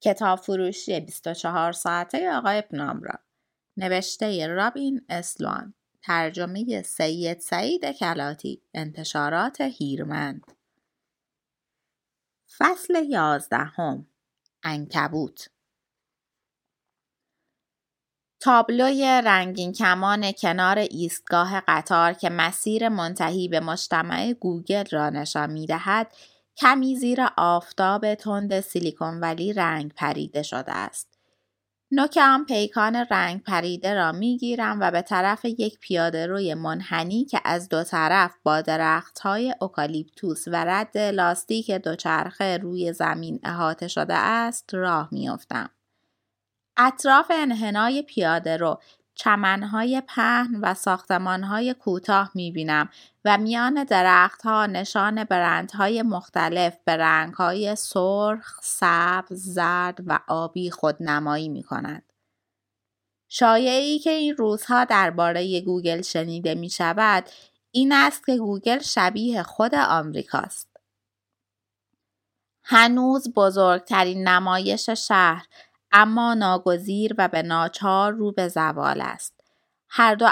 کتاب فروشی 24 ساعته آقای پنامرا نوشته رابین اسلوان ترجمه سید سعید کلاتی. انتشارات هیرمند. فصل یازدهم. انکبوت تابلوی رنگین کمان کنار ایستگاه قطار که مسیر منتهی به مجتمع گوگل را نشان می دهد کمی زیر آفتاب تند سیلیکون ولی رنگ پریده شده است. نوک آن پیکان رنگ پریده را می گیرم و به طرف یک پیاده روی منحنی که از دو طرف با درخت های اوکالیپتوس و رد لاستیک دوچرخه روی زمین احاطه شده است راه میافتم. اطراف انحنای پیاده رو چمنهای پهن و ساختمانهای کوتاه می‌بینم و میان درختها نشان برندهای مختلف به رنگهای سرخ، سبز، زرد و آبی خودنمایی می کند. شایعه‌ای که این روزها درباره گوگل شنیده می شود این است که گوگل شبیه خود آمریکاست. هنوز بزرگترین نمایش شهر اما ناگزیر و به ناچار رو به زوال است. هر دو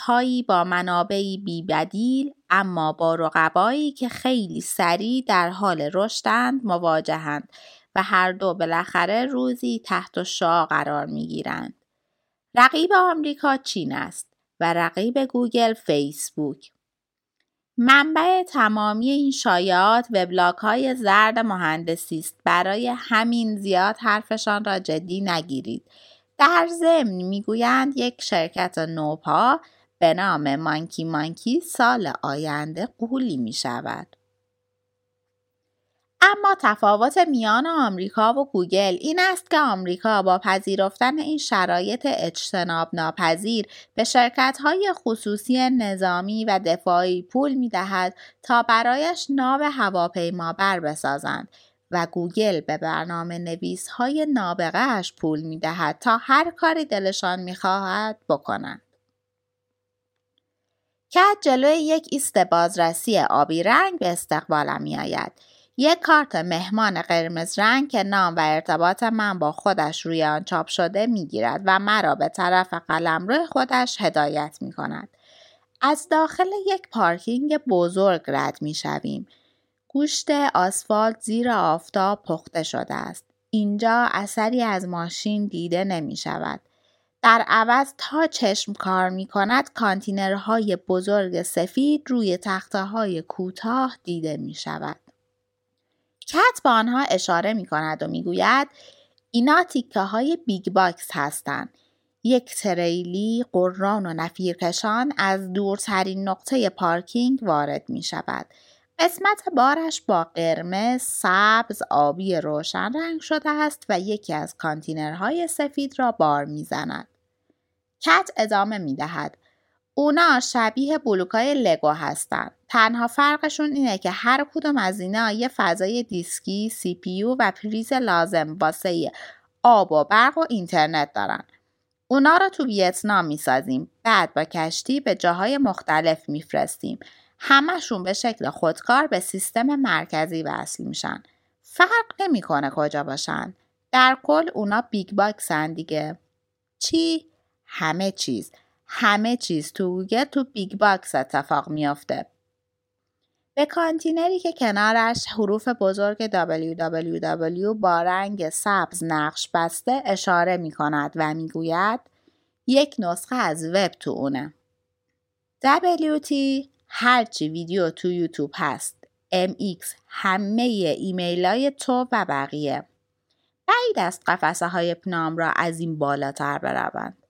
هایی با منابعی بیبدیل اما با رقبایی که خیلی سریع در حال رشدند مواجهند و هر دو بالاخره روزی تحت شعا قرار می گیرند. رقیب آمریکا چین است و رقیب گوگل فیسبوک. منبع تمامی این شایعات های زرد مهندسی است برای همین زیاد حرفشان را جدی نگیرید در ضمن می‌گویند یک شرکت نوپا به نام مانکی مانکی سال آینده قولی می شود. اما تفاوت میان آمریکا و گوگل این است که آمریکا با پذیرفتن این شرایط اجتناب ناپذیر به شرکت های خصوصی نظامی و دفاعی پول می دهد تا برایش ناو هواپیما بر بسازند و گوگل به برنامه نویس های نابغه پول می دهد تا هر کاری دلشان می خواهد بکنند. که جلوی یک ایست بازرسی آبی رنگ به استقبالم می آید. یک کارت مهمان قرمز رنگ که نام و ارتباط من با خودش روی آن چاپ شده می گیرد و مرا به طرف روی خودش هدایت می کند. از داخل یک پارکینگ بزرگ رد می شویم. گوشت آسفالت زیر آفتاب پخته شده است. اینجا اثری از ماشین دیده نمی شود. در عوض تا چشم کار می کند کانتینرهای بزرگ سفید روی تخته های کوتاه دیده می شود. کت به آنها اشاره می کند و می گوید اینا تیکه های Big Box هستند. یک تریلی غران و نفیرکشان از دورترین نقطه پارکینگ وارد می شود. قسمت بارش با قرمز، سبز، آبی روشن رنگ شده است و یکی از کانتینرهای سفید را بار می‌زند. کت ادامه می دهد. اونا شبیه بلوکای لگو هستن. تنها فرقشون اینه که هر کدوم از اینا یه فضای دیسکی، CPU و پریز لازم واسه آب و برق و اینترنت دارن. اونا رو تو ویتنام می‌سازیم. بعد با کشتی به جاهای مختلف میفرستیم. همشون به شکل خودکار به سیستم مرکزی وصل میشن. فرق نمی‌کنه کجا باشن. در کل اونا Big Box ن دیگه. چی؟ همه چیز. همه چیز تو گوگل تو Big Box اتفاق میافته. به کانتینری که کنارش حروف بزرگ www با رنگ سبز نقش بسته اشاره می کند و می گوید یک نسخه از وب تو اونه. WT هرچی ویدیو تو یوتیوب هست MX همه ایمیل های تو و بقیه بعید است قفسه های پنام را از این بالاتر بروند.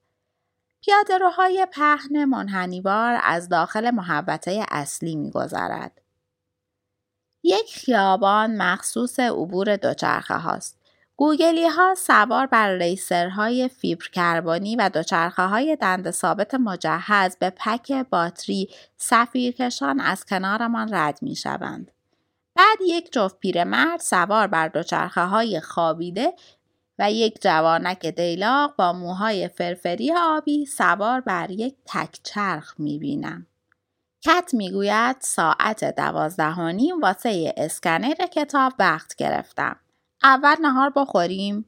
پیادهروهای پهن منحنیوار از داخل محوطه اصلی میگذرد. یک خیابان مخصوص عبور دوچرخه هاست. گوگلی ها سوار بر ریسرهای فیبر کربانی و دوچرخه های دند ثابت مجهز به پک باتری سفیرکشان از کنارمان رد می شوند. بعد یک جفت پیرمرد سوار بر دوچرخه های خوابیده و یک جوانک دیلاق با موهای فرفری آبی سوار بر یک تک چرخ می بینم. کت می‌گوید ساعت دوازده و نیم واسه اسکنر کتاب وقت گرفتم. اول نهار بخوریم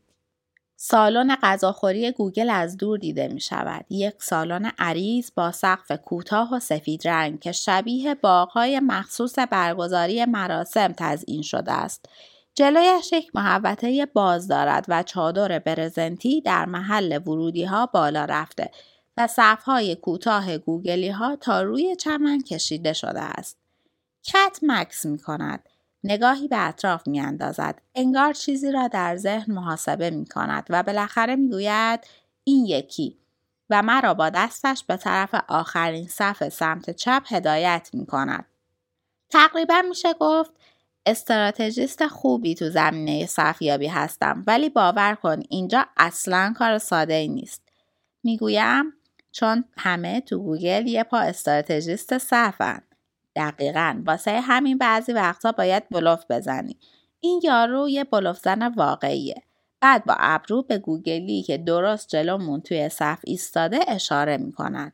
سالن غذاخوری گوگل از دور دیده می شود. یک سالن عریض با سقف کوتاه و سفید رنگ که شبیه باغهای مخصوص برگزاری مراسم تزئین شده است. جلویش یک محوطه باز دارد و چادر برزنتی در محل ورودی ها بالا رفته و صفهای کوتاه گوگلی ها تا روی چمن کشیده شده است. کت مکس می کند. نگاهی به اطراف می اندازد. انگار چیزی را در ذهن محاسبه می کند و بالاخره می گوید این یکی و مرا با دستش به طرف آخرین صف سمت چپ هدایت می کند. تقریبا میشه گفت استراتژیست خوبی تو زمینه صفیابی هستم ولی باور کن اینجا اصلا کار ساده نیست. می‌گویم چون همه تو گوگل یه پا استراتژیست صفن. دقیقا واسه همین بعضی وقتا باید بلوف بزنی. این یارو یه بلوف زن واقعیه. بعد با ابرو به گوگلی که درست جلومون توی صف ایستاده اشاره می‌کند.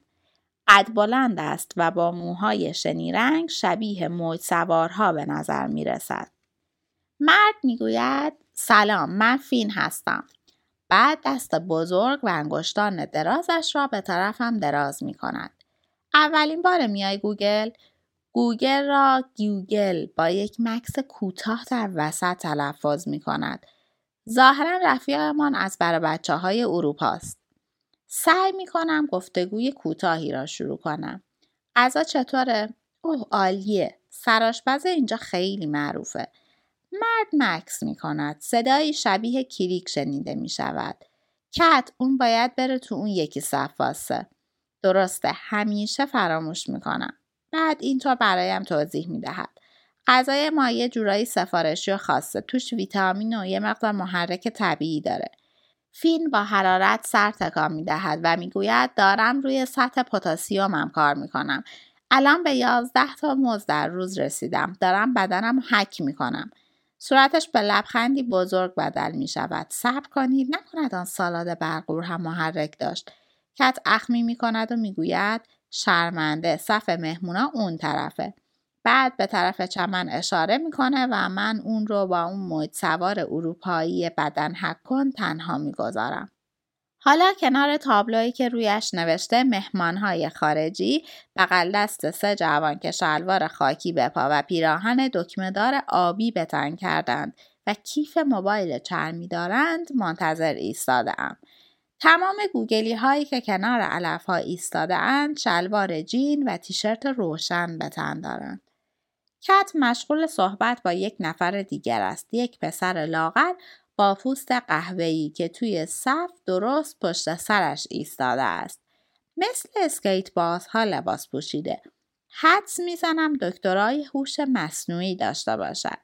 قد بلند است و با موهای شنی رنگ شبیه موج سوارها به نظر می رسد. مرد می‌گوید سلام من فین هستم. بعد دست بزرگ و انگشتان درازش را به طرفم دراز می کند. اولین بار میای گوگل گوگل را گوگل با یک مکث کوتاه در وسط تلفظ می کند. ظاهرا رفیقمان از برای بچه های اروپاست. سعی می کنم گفتگوی کوتاهی را شروع کنم. غذا چطوره؟ اوه عالیه. سرآشپز اینجا خیلی معروفه. مرد مکس می کند. صدایی شبیه کلیک شنیده می شود. کت اون باید بره تو اون یکی صف واسه. درسته همیشه فراموش می کنم. بعد اینطور برایم توضیح می دهد. غذای ما یه جورایی سفارشی و خاصه. توش ویتامین و یه مقدار محرک طبیعی داره. فین با حرارت سر تکان می دهد و می‌گوید دارم روی سطح پتاسیمم کار می کنم. الان به یازده تا موز در روز رسیدم. دارم بدنم حک می کنم. صورتش به لبخندی بزرگ بدل می شود. صبر کنید نکند آن سالاد برقور هم محرک داشت. کت اخمی می کند و می‌گوید شرمنده صف مهمونا اون طرفه. بعد به طرف چمن اشاره می‌کنه و من اون رو با اون موج سوار اروپایی بدن حک کن تنها می‌گذارم. حالا کنار تابلویی که رویش نوشته مهمانهای خارجی بغل دست سه جوان که شلوار خاکی به پا و پیراهن دکمهدار آبی به تن کردند و کیف موبایل چرمی دارند منتظر ایستاده ام. تمام گوگلی هایی که کنار علف ها ایستاده اند شلوار جین و تیشرت روشن به تن دارند. کت مشغول صحبت با یک نفر دیگر است. یک پسر لاغر با پوست قهوه‌ای که توی صف درست پشت سرش ایستاده است. مثل اسکیت ها لباس پوشیده. حدس می‌زنم دکترای هوش مصنوعی داشته باشد.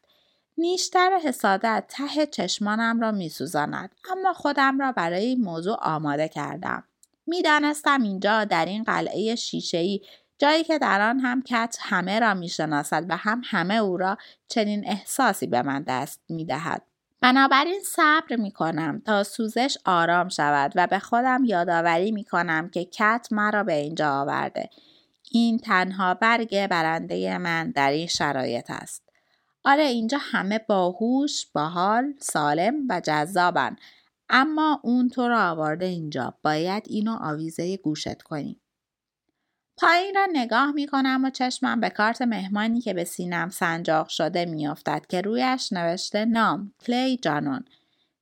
نیشتر حسادت ته چشمانم را میسوزاند اما خودم را برای این موضوع آماده کردم. می‌دانستم اینجا در این قلعه شیشهای جایی که در آن هم کت همه را می‌شناسد و هم همه او را چنین احساسی به من دست می‌دهد بنابراین صبر می کنم تا سوزش آرام شود و به خودم یادآوری می کنم که کت مرا به اینجا آورده. این تنها برگ برنده من در این شرایط است. آره اینجا همه باهوش، باحال، سالم و جذابن. اما اون تو را آورده اینجا. باید اینو آویزه گوشت کنی. پایین را نگاه می کنم و چشمم به کارت مهمانی که به سینم سنجاق شده میافتد که رویش نوشته نام کلی جانون.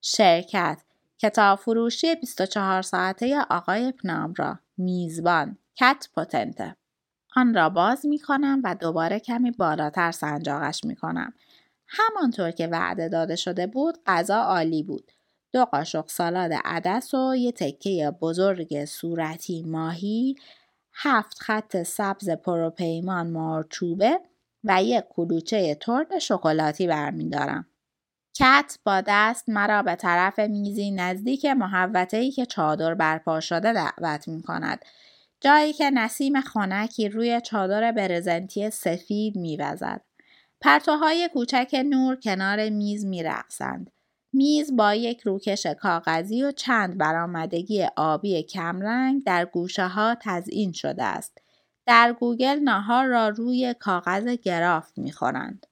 شرکت. کتاب فروشی 24 ساعته آقای پنام را. میزبان. کت پوتنته. آن را باز می کنم و دوباره کمی بالاتر سنجاقش می کنم. همانطور که وعده داده شده بود غذا عالی بود. دو قاشق سالاد عدس و یه تکه بزرگ صورتی ماهی هفت خط سبز پروپیمان مارچوبه و یک کلوچه ترد شکلاتی برمیدارم. کت با دست مرا به طرف میزی نزدیک محوطه‌ای که چادر برپا شده دعوت می کند. جایی که نسیم خانکی روی چادر برزنتی سفید میوزد. پرتوهای کوچک نور کنار میز میرقصند. میز با یک روکش کاغذی و چند برآمدگی آبی کمرنگ در گوشه ها تزئین شده است. در گوگل ناهار را روی کاغذ گرافت می‌خورند.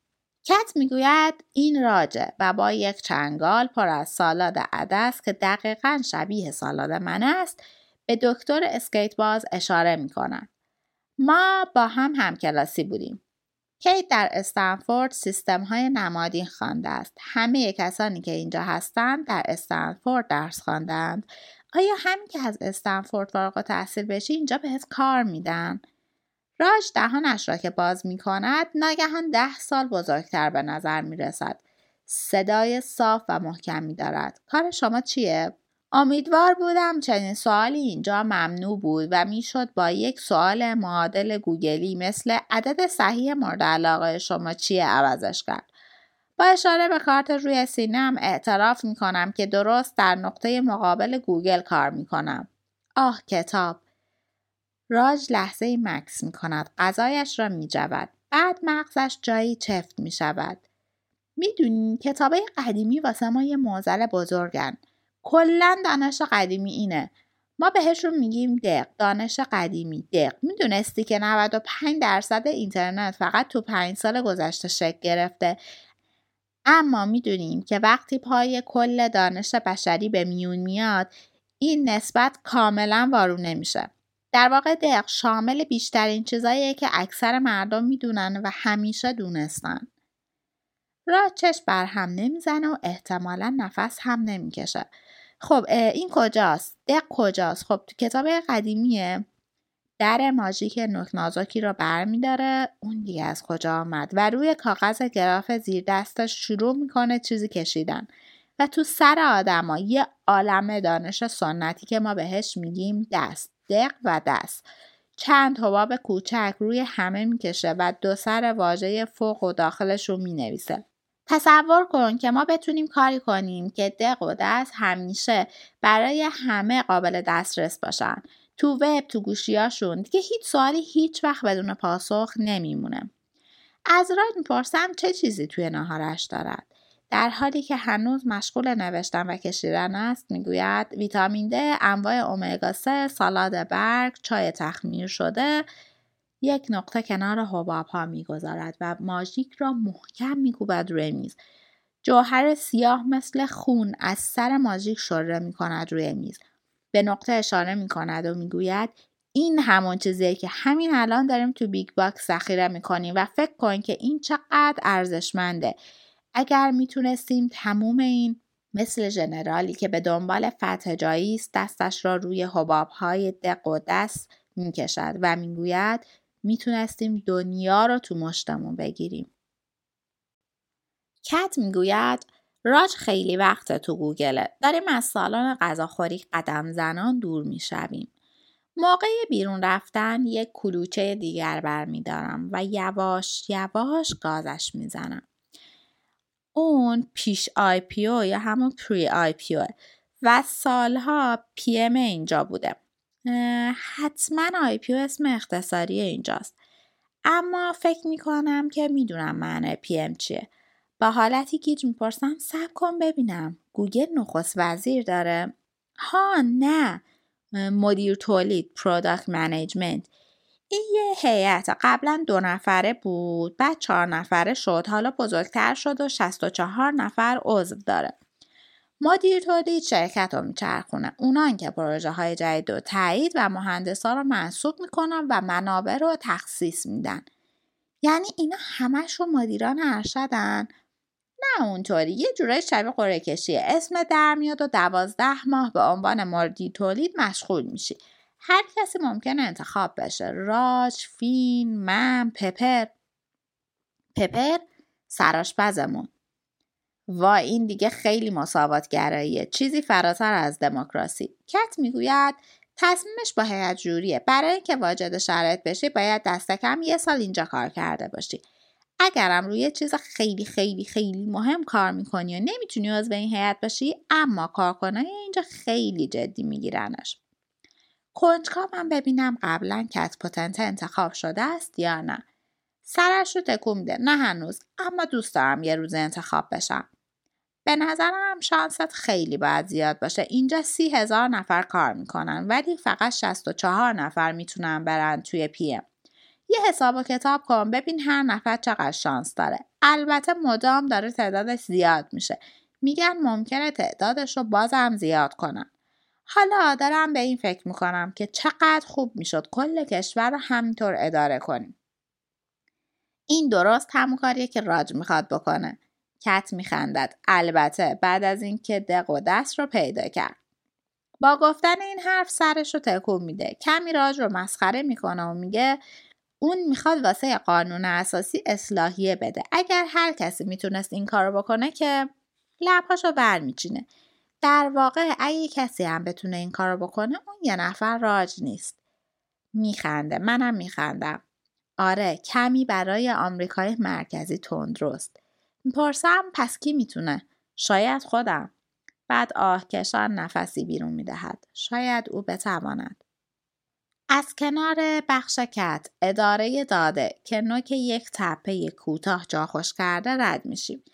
کت می‌گوید این راجه و با یک چنگال پر از سالاد عدس که دقیقا شبیه سالاد من است به دکتر اسکیت باز اشاره می ما با هم همکلاسی بودیم. کیت در استنفورد سیستم های نمادین خوانده است. همه کسانی که اینجا هستند در استنفورد درس خواندند. آیا همین که از استنفورد فارغ تحصیل بشی اینجا بهت کار میدن؟ راج دهانش را که باز می کند ناگهان ده سال بزرگتر به نظر می رسد. صدای صاف و محکمی دارد. کار شما چیه؟ امیدوار بودم چنین سوالی اینجا ممنوع بود و می‌شد با یک سوال معادل گوگلی مثل عدد صحیح مورد علاقه شما چیه عوضش کرد. با اشاره به کارت روی سینم اعتراف می کنم که درست در نقطه مقابل گوگل کار می کنم. آه کتاب. راج لحظه مکس می کند. غذایش را می جود. بعد مغزش جایی چفت می شود. می‌دونی کتابه قدیمی واسه ما یه بزرگن. کلا دانش قدیمی اینه. ما بهشون میگیم دق دانش قدیمی. دق می‌دونستی که 95 درصد اینترنت فقط تو 5 سال گذشته شکل گرفته. اما می‌دونیم که وقتی پای کل دانش بشری به میون میاد این نسبت کاملا وارو نمیشه. در واقع دق شامل بیشترین چیزاییه که اکثر مردم می‌دونن و همیشه دونستن. را چشم بر هم نمی‌زنه و احتمالا نفس هم نمی‌کشه. خب این کجاست؟ دق کجاست؟ خب تو کتاب قدیمیه. در ماژیک نکنازاکی را بر می داره اون دیگه از کجا آمد؟ و روی کاغذ گراف زیر دستش شروع می‌کنه چیزی کشیدن. و تو سر آدما یه عالم دانش سنتی که ما بهش میگیم دست. دق و دست. چند حباب کوچک روی همه می‌کشه و دو سر واژه فوق و داخلش رو می‌نویسه. تصور کن که ما بتونیم کاری کنیم که دق و دست همیشه برای همه قابل دسترس باشن. تو وب تو گوشیاشون دیگه هیچ سوالی هیچ وقت بدون پاسخ نمیمونه. از راد می‌پرسم چه چیزی توی ناهارش دارد؟ در حالی که هنوز مشغول نوشتن و کشیدن است می‌گوید ویتامین د انواع اومگا 3 سالاد برگ چای تخمیر شده یک نقطه کنار حباب ها می‌گذارد و ماژیک را محکم میکوبد روی میز. جوهر سیاه مثل خون از سر ماژیک شره می کند روی میز. به نقطه اشاره می کند و می‌گوید این همون چیزیه که همین الان داریم تو Big Box ذخیره می‌کنیم و فکر کن که این چقدر ارزشمنده. اگر می‌تونستیم تموم این مثل ژنرالی که به دنبال فتح جایی است دستش را روی حباب های دق و دست می‌کشد و می‌گوید می‌تونستیم دنیا رو تو مشتمون بگیریم. کت می‌گوید راج خیلی وقت تو گوگله. داریم از سالن غذاخوری قدم زنان دور می‌شویم. موقع بیرون رفتن یک کلوچه دیگر برمیدارم و یواش یواش گازش می‌زنم. اون پیش آی پیو یا همون پری آی پیو و سالها PM اینجا بوده. حتما IPO اسم اختصاری اینجاست. اما فکر می‌کنم که می‌دونم معنی PM چیه. با حالتی گیج می‌پرسم صبر کن ببینم. گوگل نخست وزیر داره. ها نه. مدیر تولید product management این یه هیئته. قبلا دو نفره بود بعد چهار نفره شد. حالا بزرگتر شد و 64 نفر عضو داره. مدیر تولید شرکت رو میچرخونه اونان که پروژه های جدید رو تایید و مهندسا رو منصوب می‌کنن و منابع رو تخصیص میدن. یعنی اینا همشون مدیران ارشدن؟ نه اونطوری. یه جورای شبیه قره کشیه اسم در میاد و دوازده ماه به عنوان مدیر تولید مشغول میشی. هر کسی ممکنه انتخاب بشه. راج فین من پپر. پپر سراشپزمون و این دیگه خیلی مساوات گراییه چیزی فراتر از دموکراسی. کت می‌گوید تصمیمش با هیئت جوریه. برای اینکه واجد شرایط بشی باید دست کم یه سال اینجا کار کرده باشی. اگرم روی چیز خیلی خیلی خیلی مهم کار می‌کنی و نمی‌تونی به این هیئت باشی اما کارکنای اینجا خیلی جدی میگیرنش. کنجکاو من ببینم قبلا کت پتنت انتخاب شده است یا نه. سرش رو تکون میده. نه هنوز اما دوست دارم یه روز انتخاب بشم. به نظرم شانست خیلی باید زیاد باشه. اینجا سی هزار نفر کار می‌کنن ولی فقط 64 نفر می‌تونن برن توی پی ام. یه حساب و کتاب کن ببین هر نفر چقدر شانس داره. البته مدام داره تعدادش زیاد میشه. میگن ممکنه تعدادش رو بازم زیاد کنن. حالا دارم به این فکر می‌کنم که چقدر خوب می‌شد کل کشور رو همینطور اداره کنیم. این درست همون کاریه که راج می‌خواد بکنه. کت میخندد. البته بعد از اینکه دق و دست رو پیدا کرد. با گفتن این حرف سرش رو تکون میده. کمی راج رو مسخره می‌کنه و میگه اون می‌خواد واسه قانون اساسی اصلاحیه بده. اگر هر کسی می‌تونست این کارو بکنه که لبهاشو برمیچینه. در واقع اگه کسی هم بتونه این کارو بکنه اون یه نفر راج نیست. میخنده. منم میخندم. آره کمی برای آمریکای مرکزی تندرست. می‌پرسم پس کی می‌تونه؟ شاید خودم. بعد آهکشان نفسی بیرون می‌دهد. شاید او بتواند. از کنار بخش کت اداره داده که نوک یک تپه کوتاه جا خوش کرده رد میشیم.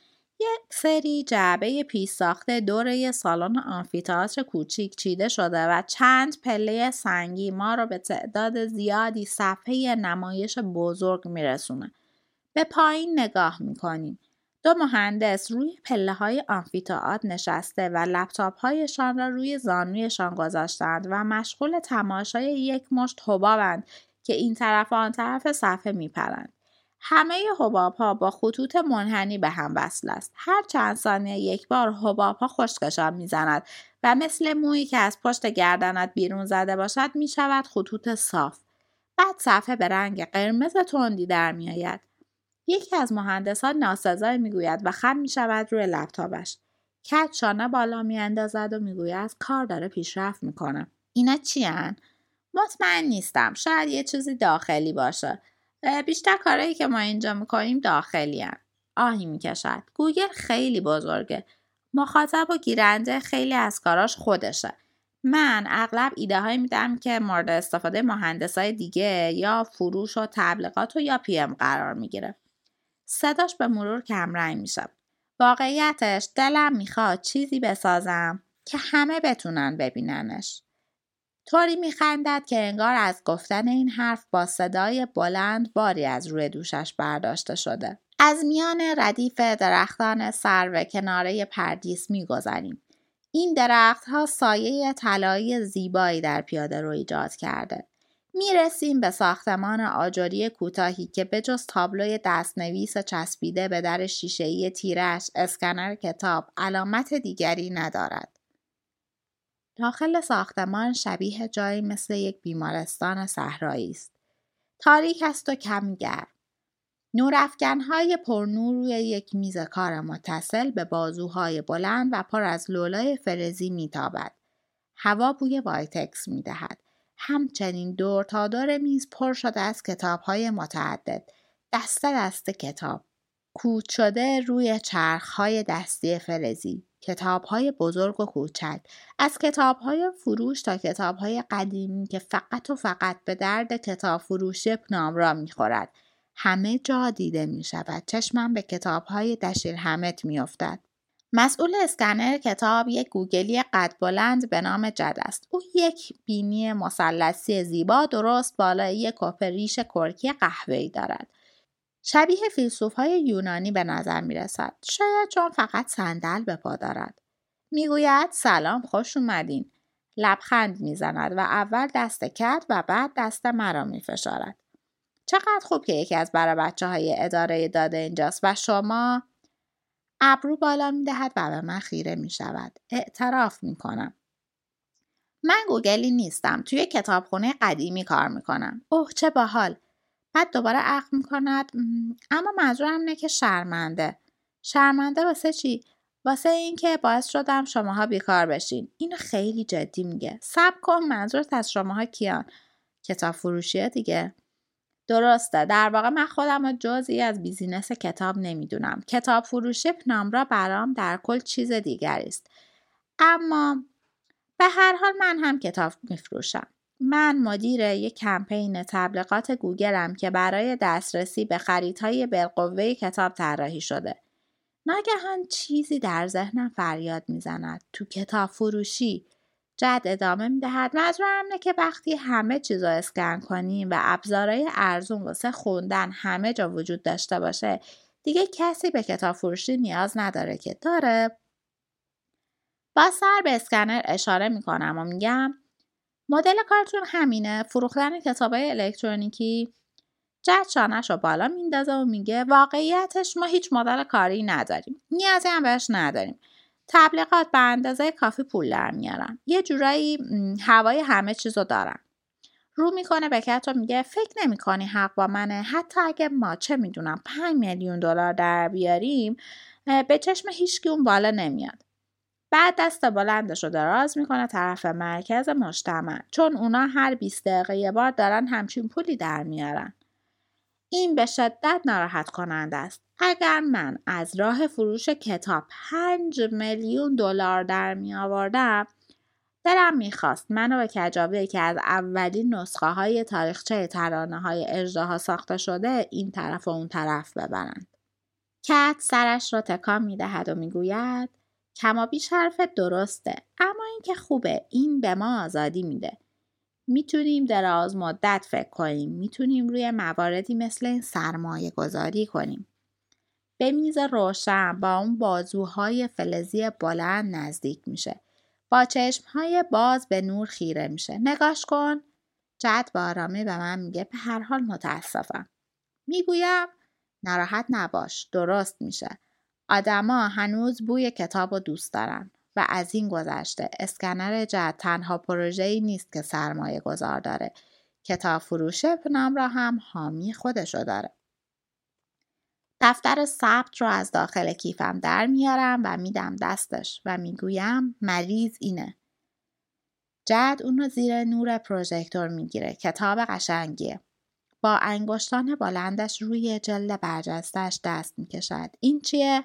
یک سری جعبه پیش ساخته دوره سالن آنفیتئاتر کوچیک چیده شده و چند پله سنگی ما رو به تعداد زیادی صفحه نمایش بزرگ میرسونه. به پایین نگاه می‌کنیم. دو مهندس روی پله های آنفیتئاتر نشسته و لپتاپ هایشان را روی زانویشان گذاشتند و مشغول تماشای یک مشت حبابند که این طرف و آن طرف صفحه میپرند. همه حباب ها با خطوط منحنی به هم وصل است. هر چند ثانیه یک بار حباب ها خشکشان می‌زند و مثل مویی که از پشت گردنت بیرون زده باشد می شود خطوط صاف. بعد صفحه به رنگ قرمز تندی در می آید. یکی از مهندسان ناسزای می‌گوید و خم می شود روی لپتاپش. کت شانه بالا می اندازد و می‌گوید کار داره پیشرفت می‌کنه. اینا چی هن؟ مطمئن نیستم. شاید یه چیزی داخلی باشه. بیشتر کارهایی که ما اینجا می‌کنیم داخلی هم. آهی می‌کشد. گوگل خیلی بزرگه. مخاطب و گیرنده خیلی از کاراش خودشه. من اغلب ایده هایی میدم که مورد استفاده مهندس های دیگه یا فروش و تبلیغات و یا ام قرار می‌گیره. صداش به مرور کمرنگ میشه. واقعیتش دلم می‌خواد چیزی بسازم که همه بتونن ببیننش. طوری میخندد که انگار از گفتن این حرف با صدای بلند باری از روی دوشش برداشته شده. از میان ردیف درختان سر و کناره پردیس میگذریم. این درختها سایه طلایی زیبایی در پیاده رو ایجاد کرده. می رسیم به ساختمان آجری کوتاهی که به جز تابلوی دستنویس چسبیده به در شیشهای تیرش اسکنر کتاب علامت دیگری ندارد. داخل ساختمان شبیه جایی مثل یک بیمارستان صحرایی است. تاریک است و کم گرم. نورافکنهای پرنور روی یک میز کار متصل به بازوهای بلند و پر از لولای فرزی میتابد. هوا بوی وایتکس می‌دهد. همچنین دور تا دور میز پر شده از کتابهای متعدد. دسته دسته کتاب. کوت شده روی چرخهای دستی فلزی. کتاب های بزرگ و کوچک از کتاب های پرفروش تا کتاب های قدیمی که فقط و فقط به درد کتاب فروشی پنامبرا می خورد. همه جا دیده می شود. چشمم به کتاب های دشیل همت می افتد. مسئول اسکنر کتاب یک گوگلی قد بلند به نام جد است. او یک بینی مثلثی زیبا درست بالای یک کپ ریش کرکی قهوه‌ای دارد. شبیه فیلسوف های یونانی به نظر می رسد. شاید چون فقط صندل به پا دارد. می‌گوید سلام خوش اومدین. لبخند می‌زند و اول دست کت و بعد دست مرا می فشارد. چقدر خوب که یکی از برای بچه های اداره داده اینجاست و شما ابرو بالا می دهد و به من خیره می شود. اعتراف می کنم. من گوگلی نیستم. توی کتابخونه قدیمی کار می کنم. اوه چه باحال. بعد دوباره اخم می‌کند اما منظورم اینه که شرمنده شرمنده واسه چی واسه اینکه باعث شدم شماها بیکار بشین اینو خیلی جدی میگه صبر کن منظورت از شماها کیان کتاب فروشیه دیگه درسته در واقع من خودم رو جزئی از بیزینس کتاب نمی‌دونم کتاب فروشی پنامبرا برام در کل چیز دیگری است اما به هر حال من هم کتاب میفروشم من مدیر یک کمپین تبلیغات گوگلم که برای دسترسی به خریدهای بالقوه کتاب طراحی شده. ناگهان چیزی در ذهنم فریاد می‌زند. تو کتاب فروشی جد ادامه می‌دهد. منظورم اینه که وقتی همه چیز رو اسکن کنیم و ابزارهای ارزون واسه خوندن همه جا وجود داشته باشه دیگه کسی به کتاب فروشی نیاز نداره که. داره؟ با سر به اسکنر اشاره می‌کنم و میگم مدل کارتون همینه. فروختن کتاب الکترونیکی جد شانش رو بالا میندازه و میگه واقعیتش ما هیچ مدل کاری نداریم. نیازی هم بهش نداریم. تبلیغات به اندازه کافی پول در میارن. یه جورایی هوای همه چیز رو دارن. رو می‌کنه به کت و میگه فکر نمی‌کنی حق با منه؟ حتی اگه ما چه می‌دونم 5 میلیون دلار در بیاریم به چشم هیچکی اون بالا نمیاد. بعد دست بلندش رو دراز می‌کنه طرف مرکز مجتمع. چون اونا هر 20 دقیقه یه بار دارن همچین پولی در میارن. این به شدت ناراحت کننده است. اگر من از راه فروش کتاب 5 میلیون دلار در می آوردم دلم می‌خواست منو به کجابه که از اولین نسخه های تاریخچه ترانه های اجداها ساخته شده این طرف و اون طرف ببرند. کت سرش را تکان می‌دهد و می‌گوید کما بیش حرف درسته اما اینکه خوبه این به ما آزادی میده می‌تونیم دراز مدت فکر کنیم می‌تونیم روی مواردی مثل این سرمایه گذاری کنیم به میز روشن با اون بازوهای فلزی بلند نزدیک میشه. با چشمهای باز به نور خیره میشه. نگاش کن. جد با آرامی به من میگه به هر حال متاسفم. می‌گویم ناراحت نباش درست میشه. آدما هنوز بوی کتاب و دوست دارن و از این گذشته اسکنر جد تنها پروژه‌ای نیست که سرمایه گذار داره. کتاب فروش نام را هم حامی خودشو داره. دفتر ثبت رو از داخل کیفم در میارم و میدم دستش و می‌گویم مریض اینه. جد اون رو زیر نور پروژکتور می‌گیره کتاب قشنگیه. با انگشتان بلندش روی جلد برجستش دست می‌کشد. این چیه؟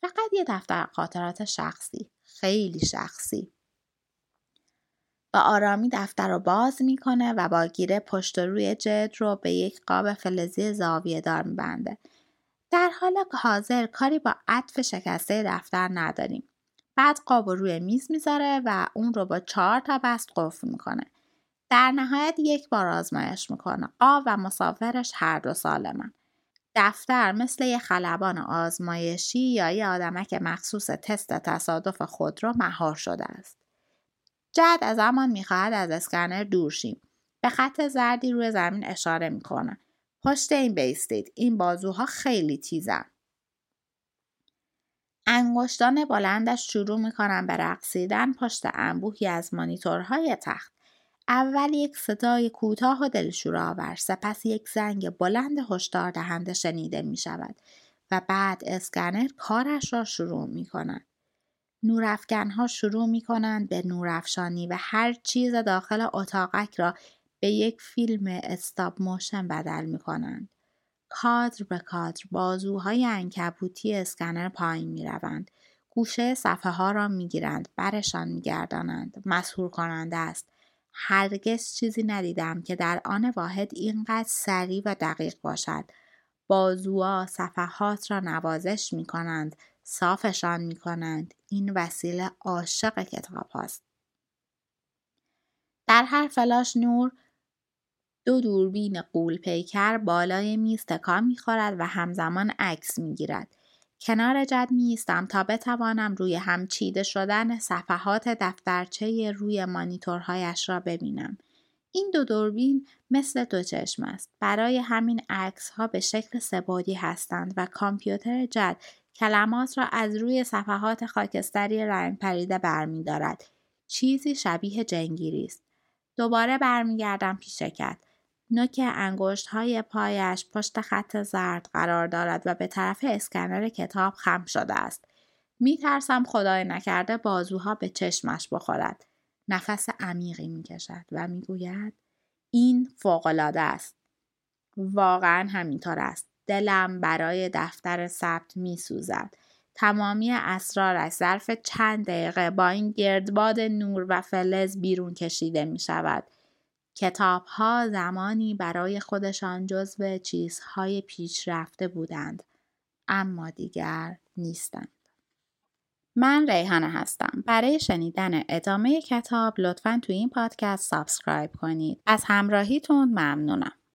فقط یه دفتر خاطرات شخصی خیلی شخصی. با آرامی دفتر رو باز می‌کنه و با گیره پشت روی جد رو به یک قاب فلزی زاویه دار میبنده. در حال حاضر کاری با عطف شکسته دفتر نداریم. بعد قاب روی میز می‌ذاره و اون رو با چهار تا بست قفل می‌کنه. در نهایت یک بار آزمایش می‌کنه. قاب و مسافرش هر دو سالمن. دفتر مثل یه خلبان آزمایشی یا یه آدمک مخصوص تست تصادف خود رو مهار شده است. جد از همان می‌خواهد از اسکنر دور شیم. به خط زردی روی زمین اشاره می‌کنه. پشت این بیستید. این بازوها خیلی تیزن. انگشتان بلندش شروع می‌کنن به رقصیدن پشت انبوهی از مانیتورهای تخت. اول یک صدای کوتاه و دلشوره‌آور سپس یک زنگ بلند هشدار دهنده شنیده می شود و بعد اسکنر کارش را شروع می کند. ها شروع می کنند به نورافشانی و هر چیز داخل اتاقک را به یک فیلم stop motion بدل می کنند. کادر به کادر بازوهای عنکبوتی اسکنر پایین می روند. گوشه صفحه ها را می گیرند. برشان می گردانند. مسهور کننده است. هرگز چیزی ندیدم که در آن واحد اینقدر سریع و دقیق باشد. بازوها صفحات را نوازش می کنند. صافشان می کنند. این وسیله عاشق کتاب هاست. در هر فلاش نور دو دوربین قول پیکر بالای میز تکان می‌خورد و همزمان عکس می‌گیرد کنار جد میستم تا بتوانم روی هم چیده شدن صفحات دفترچه روی مانیتورهایش را ببینم. این دو دوربین مثل دو چشم است. برای همین عکس ها به شکل سبادی هستند و کامپیوتر جد کلمات را از روی صفحات خاکستری رنگ پریده برمیدارد. چیزی شبیه جنگیری است. دوباره برمیگردم پیش کت. نوک انگشت های پایش پشت خط زرد قرار دارد و به طرف اسکنر کتاب خم شده است. می ترسم خدای نکرده بازوها به چشمش بخورد. نفس عمیقی می کشد و می گوید این فوقالعاده است. واقعا همینطور است. دلم برای دفتر ثبت می سوزد. تمامی اسرارش ظرف چند دقیقه با این گردباد نور و فلز بیرون کشیده می شود. کتابها زمانی برای خودشان جزو چیزهای پیشرفته بودند اما دیگر نیستند. من ریحانه هستم. برای شنیدن ادامه کتاب لطفا تو این پادکست سابسکرایب کنید. از همراهیتون ممنونم.